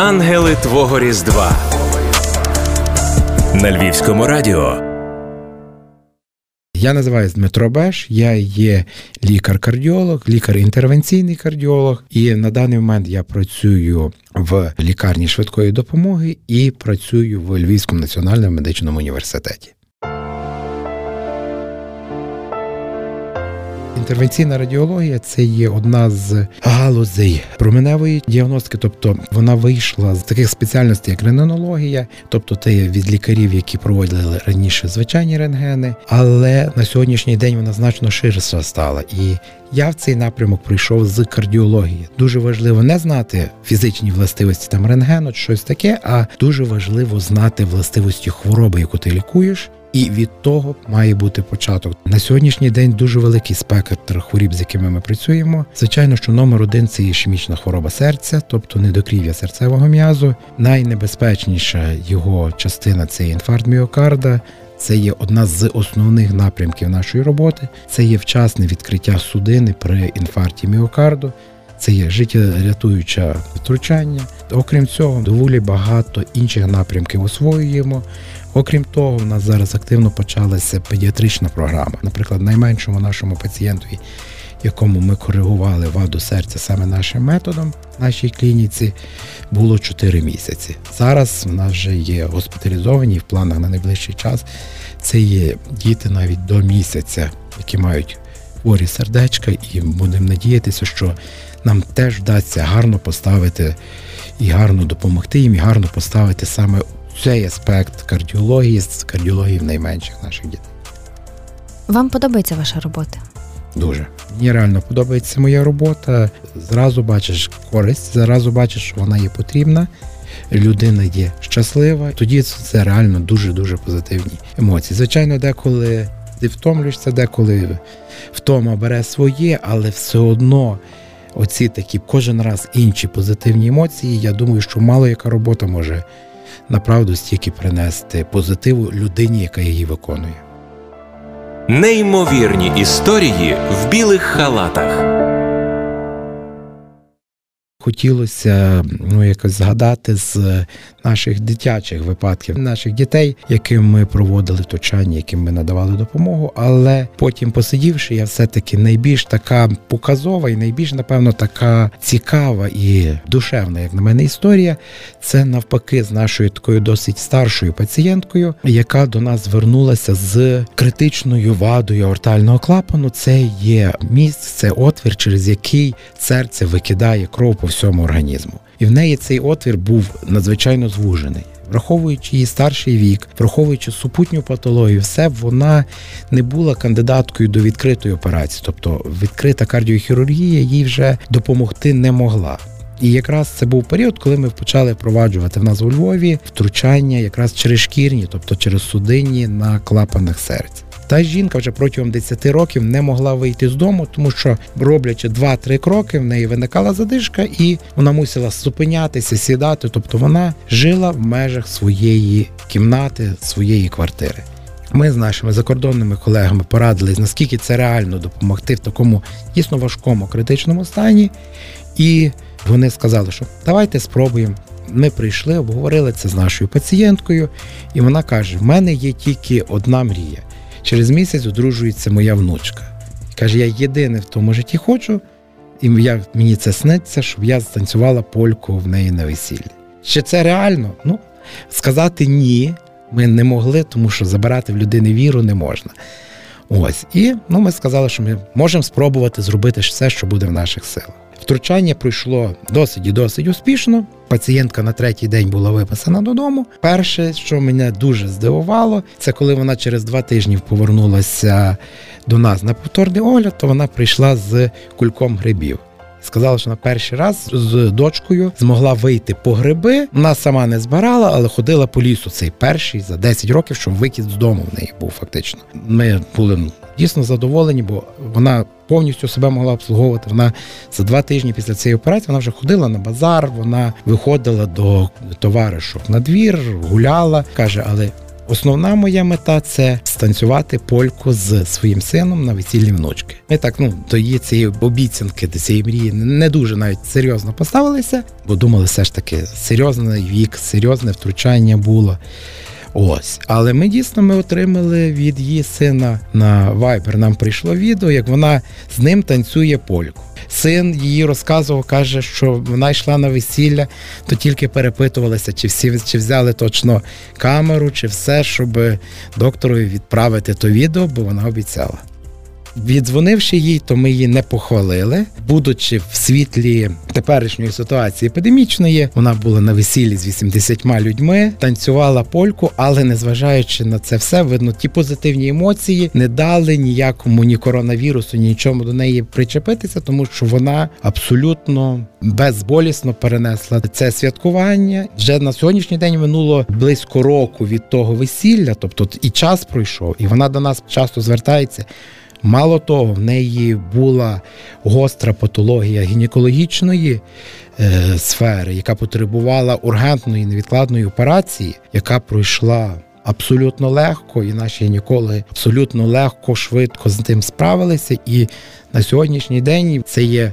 Ангели Твого Різдва на Львівському радіо. Я називаюся Дмитро Беш, я є лікар-кардіолог, лікар-інтервенційний кардіолог, і на даний момент я працюю в лікарні швидкої допомоги і працюю в Львівському національному медичному університеті. Інтервенційна радіологія це є одна з галузей променевої діагностики, тобто вона вийшла з таких спеціальностей, як рентгенологія, тобто це від лікарів, які проводили раніше звичайні рентгени, але на сьогоднішній день вона значно ширша стала. І я в цей напрямок прийшов з кардіології. Дуже важливо не знати фізичні властивості там рентгену, щось таке, а дуже важливо знати властивості хвороби, яку ти лікуєш. І від того має бути початок. На сьогоднішній день дуже великий спектр хворіб, з якими ми працюємо. Звичайно, що номер один це ішемічна хвороба серця, тобто недокрів'я серцевого м'язу. Найнебезпечніша його частина це інфаркт міокарда. Це є одна з основних напрямків нашої роботи. Це є вчасне відкриття судини при інфаркті міокарду. Це є життєрятуюче втручання. Окрім цього, доволі багато інших напрямків освоюємо. Окрім того, у нас зараз активно почалася педіатрична програма. Наприклад, найменшому нашому пацієнтові, якому ми коригували ваду серця саме нашим методом, в нашій клініці, було 4 місяці. Зараз в нас вже є госпіталізовані в планах на найближчий час. Це є діти навіть до місяця, які мають хворі сердечка, і будемо надіятися, що нам теж вдасться гарно поставити і гарно допомогти їм, і гарно поставити саме цей аспект кардіології, з кардіології в найменших наших дітей. Вам подобається ваша робота? Дуже. Мені реально подобається моя робота. Зразу бачиш користь, зразу бачиш, що вона є потрібна. Людина є щаслива, тоді це реально дуже-дуже позитивні емоції. Звичайно, деколи ти втомлюєшся, деколи втома бере своє, але все одно оці такі кожен раз інші позитивні емоції. Я думаю, що мало яка робота може направду стільки принести позитиву людині, яка її виконує. Неймовірні історії в білих халатах хотілося ну якось згадати з наших дитячих випадків, наших дітей, яким ми проводили точання, яким ми надавали допомогу. Але потім, посидівши, я все-таки найбільш така показова і найбільш, напевно, така цікава і душевна, як на мене, історія. Це навпаки з нашою такою досить старшою пацієнткою, яка до нас звернулася з критичною вадою аортального клапану. Це є місць, це отвір, через який серце викидає кров по всьому організму. І в неї цей отвір був надзвичайно звужений. Враховуючи її старший вік, враховуючи супутню патологію, все вона не була кандидаткою до відкритої операції, тобто відкрита кардіохірургія їй вже допомогти не могла. І якраз це був період, коли ми почали впроваджувати в нас у Львові втручання якраз через шкірні, тобто через судинні на клапанах серця. Та жінка вже протягом 10 років не могла вийти з дому, тому що роблячи 2-3 кроки, в неї виникала задишка, і вона мусила зупинятися, сідати. Тобто вона жила в межах своєї кімнати, своєї квартири. Ми з нашими закордонними колегами порадились, наскільки це реально допомогти в такому дійсно важкому критичному стані. І вони сказали, що давайте спробуємо. Ми прийшли, обговорили це з нашою пацієнткою, і вона каже: в мене є тільки одна мрія. Через місяць одружується моя внучка. Каже, я єдине в тому житті хочу, і я, мені це сниться, щоб я станцювала польку в неї на весіллі. Чи це реально? Ну, сказати ні, ми не могли, тому що забирати в людини віру не можна. Ось. І ну, ми сказали, що ми можемо спробувати зробити все, що буде в наших силах. Втручання пройшло досить і досить успішно. Пацієнтка на третій день була виписана додому. Перше, що мене дуже здивувало, це коли вона через два тижні повернулася до нас на повторний огляд, то вона прийшла з кульком грибів. Сказала, що на перший раз з дочкою змогла вийти по гриби. Вона сама не збирала, але ходила по лісу. Цей перший за 10 років, щоб викид з дому в неї був фактично. Ми були дійсно задоволені, бо вона повністю себе могла обслуговувати. Вона за два тижні після цієї операції вона вже ходила на базар, вона виходила до товаришок на двір, гуляла. Каже, але Основна моя мета це станцювати польку з своїм сином на весіллі внучки. Ми так ну до її цієї обіцянки, до цієї мрії не дуже навіть серйозно поставилися, бо думали, все ж таки серйозний вік, серйозне втручання було. Ось, але ми дійсно ми отримали від її сина на Viber, Нам прийшло відео, як вона з ним танцює польку. Син її розказував, каже, що вона йшла на весілля, то тільки перепитувалася, чи всі чи взяли точно камеру, чи все, щоб доктору відправити то відео, бо вона обіцяла. Віддзвонивши їй, то ми її не похвалили, будучи в світлі теперішньої ситуації епідемічної, вона була на весіллі з 80 людьми, танцювала польку, але незважаючи на це все, видно, ті позитивні емоції не дали ніякому ні коронавірусу, ні нічому до неї причепитися, тому що вона абсолютно безболісно перенесла це святкування. Вже на сьогоднішній день минуло близько року від того весілля, тобто і час пройшов, і вона до нас часто звертається. Мало того, в неї була гостра патологія гінекологічної е, сфери, яка потребувала ургентної невідкладної операції, яка пройшла абсолютно легко, і наші гінекологи абсолютно легко, швидко з тим справилися. І на сьогоднішній день це є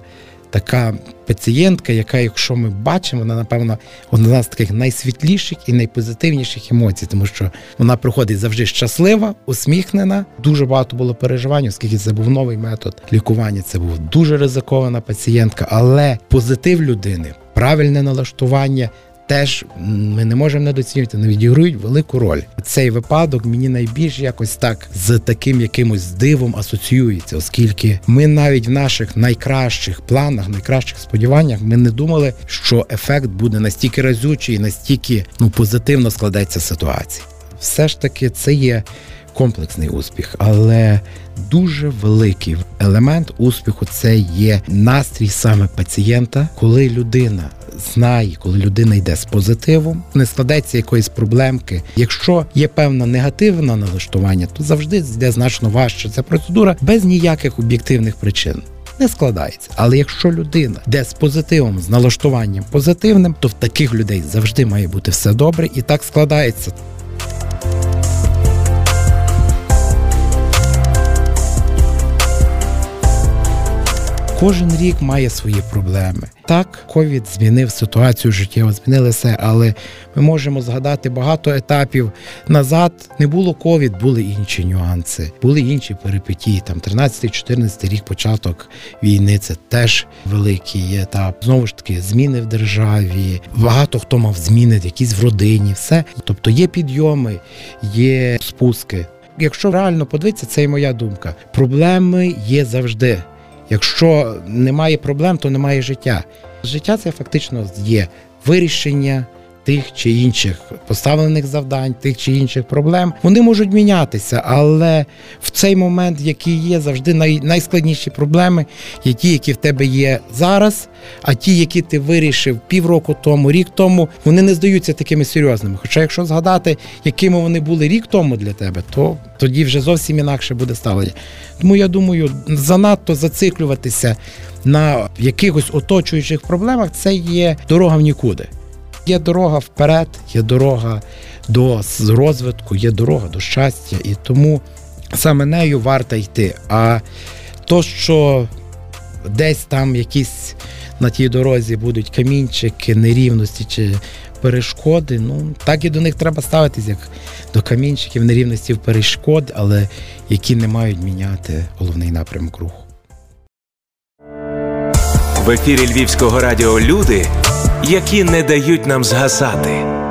така пацієнтка, яка, якщо ми бачимо, вона напевно одна з таких найсвітліших і найпозитивніших емоцій, тому що вона приходить завжди щаслива, усміхнена. Дуже багато було переживань, оскільки це був новий метод лікування. Це був дуже ризикована пацієнтка, але позитив людини, правильне налаштування теж ми не можемо недоцінювати, не відіграють велику роль. Цей випадок мені найбільш якось так з таким якимось дивом асоціюється, оскільки ми навіть в наших найкращих планах, найкращих сподіваннях, ми не думали, що ефект буде настільки разючий, настільки ну позитивно складеться ситуація. Все ж таки, це є. Комплексний успіх, але дуже великий елемент успіху це є настрій саме пацієнта, коли людина знає, коли людина йде з позитивом, не складеться якоїсь проблемки. Якщо є певне негативне налаштування, то завжди йде значно важче. Ця процедура без ніяких об'єктивних причин. Не складається, але якщо людина йде з позитивом, з налаштуванням позитивним, то в таких людей завжди має бути все добре, і так складається. Кожен рік має свої проблеми. Так, ковід змінив ситуацію життєво, змінили все, але ми можемо згадати багато етапів назад. Не було ковід, були інші нюанси, були інші перипетії. Там 13-14 рік початок війни. Це теж великий етап. Знову ж таки, зміни в державі. Багато хто мав зміни, якісь в родині, все. Тобто є підйоми, є спуски. Якщо реально подивитися, це і моя думка. Проблеми є завжди. Якщо немає проблем, то немає життя. Життя це фактично є вирішення тих чи інших поставлених завдань, тих чи інших проблем. Вони можуть мінятися, але в цей момент, який є, завжди най, найскладніші проблеми є ті, які в тебе є зараз. А ті, які ти вирішив півроку тому, рік тому, вони не здаються такими серйозними. Хоча, якщо згадати, якими вони були рік тому для тебе, то тоді вже зовсім інакше буде ставлення. Тому я думаю, занадто зациклюватися на якихось оточуючих проблемах це є дорога в нікуди. Є дорога вперед, є дорога до розвитку, є дорога до щастя, і тому саме нею варто йти. А то, що десь там якісь на тій дорозі будуть камінчики, нерівності чи перешкоди, ну так і до них треба ставитись, як до камінчиків, нерівності перешкод, але які не мають міняти головний напрямок руху. В ефірі Львівського радіо люди які не дають нам згасати.